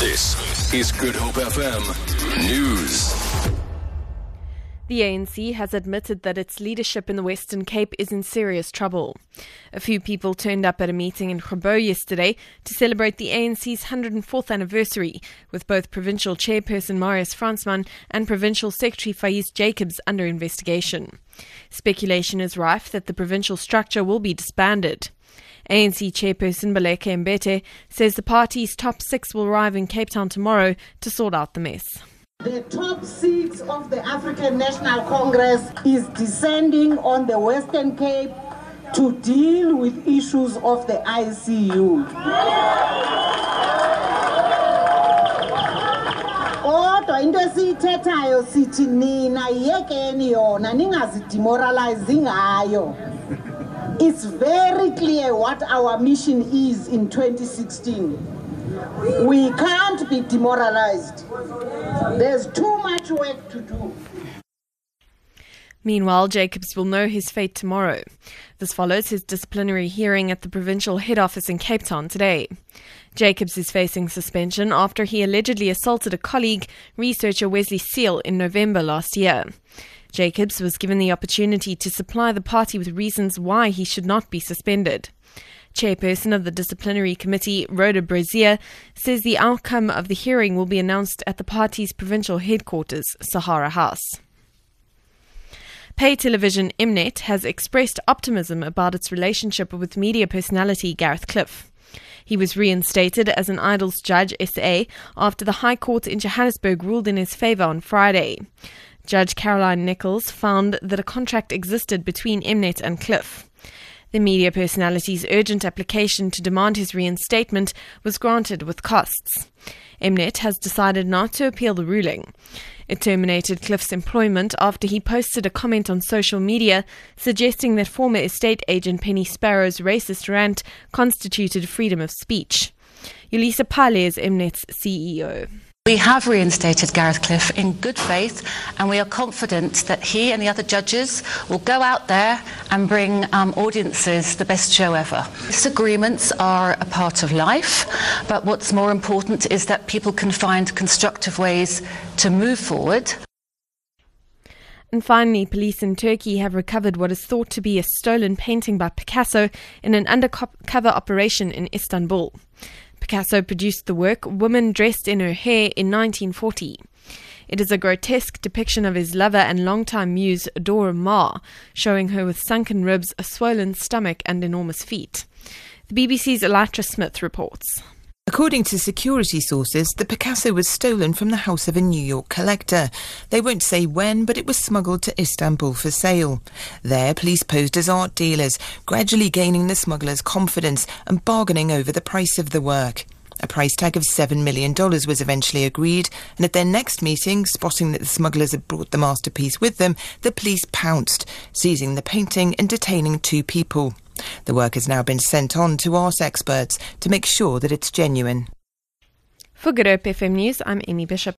This is Good Hope FM News. The ANC has admitted that its leadership in the Western Cape is in serious trouble. A few people turned up at a meeting in Grabo yesterday to celebrate the ANC's 104th anniversary, with both provincial chairperson Marius Fransman and provincial secretary Faiz Jacobs under investigation. Speculation is rife that the provincial structure will be disbanded. ANC chairperson Baleka Mbete says the party's top six will arrive in Cape Town tomorrow to sort out the mess. The top six of the African National Congress is descending on the Western Cape to deal with issues of the ICU. into esiyithethayo sithi nina yekeni yona ningazidemoralize ngayo it's very clear what our mission is in 2016. We can't be demoralized. There's too much work to do. Meanwhile, Jacobs will know his fate tomorrow. This follows his disciplinary hearing at the provincial head office in Cape Town today. Jacobs is facing suspension after he allegedly assaulted a colleague, researcher Wesley Seale, in November last year. Jacobs was given the opportunity to supply the party with reasons why he should not be suspended. Chairperson of the Disciplinary Committee, Rhoda Brazier, says the outcome of the hearing will be announced at the party's provincial headquarters, Sahara House. Pay television Mnet has expressed optimism about its relationship with media personality Gareth Cliff. He was reinstated as an Idols judge SA after the High Court in Johannesburg ruled in his favour on Friday. Judge Caroline Nicholls found that a contract existed between Mnet and Cliff. The media personality's urgent application to demand his reinstatement was granted with costs. Mnet has decided not to appeal the ruling. It terminated Cliff's employment after he posted a comment on social media suggesting that former estate agent Penny Sparrow's racist rant constituted freedom of speech. Yolisa Phahle is Mnet's CEO. We have reinstated Gareth Cliff in good faith, and we are confident that he and the other judges will go out there and bring um, audiences the best show ever. Disagreements are a part of life, but what's more important is that people can find constructive ways to move forward. And finally, police in Turkey have recovered what is thought to be a stolen painting by Picasso in an undercover operation in Istanbul. Picasso produced the work Woman Dressed in Her Hair in 1940. It is a grotesque depiction of his lover and longtime muse, Dora Maar, showing her with sunken ribs, a swollen stomach, and enormous feet. The BBC's Elytra Smith reports. According to security sources, the Picasso was stolen from the house of a New York collector. They won't say when, but it was smuggled to Istanbul for sale. There, police posed as art dealers, gradually gaining the smugglers' confidence and bargaining over the price of the work. A price tag of $7 million was eventually agreed, and at their next meeting, spotting that the smugglers had brought the masterpiece with them, the police pounced, seizing the painting and detaining two people. The work has now been sent on to art experts to make sure that it's genuine. For Good Hope FM News, I'm Amy Bishop.